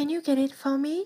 Can you get it for me?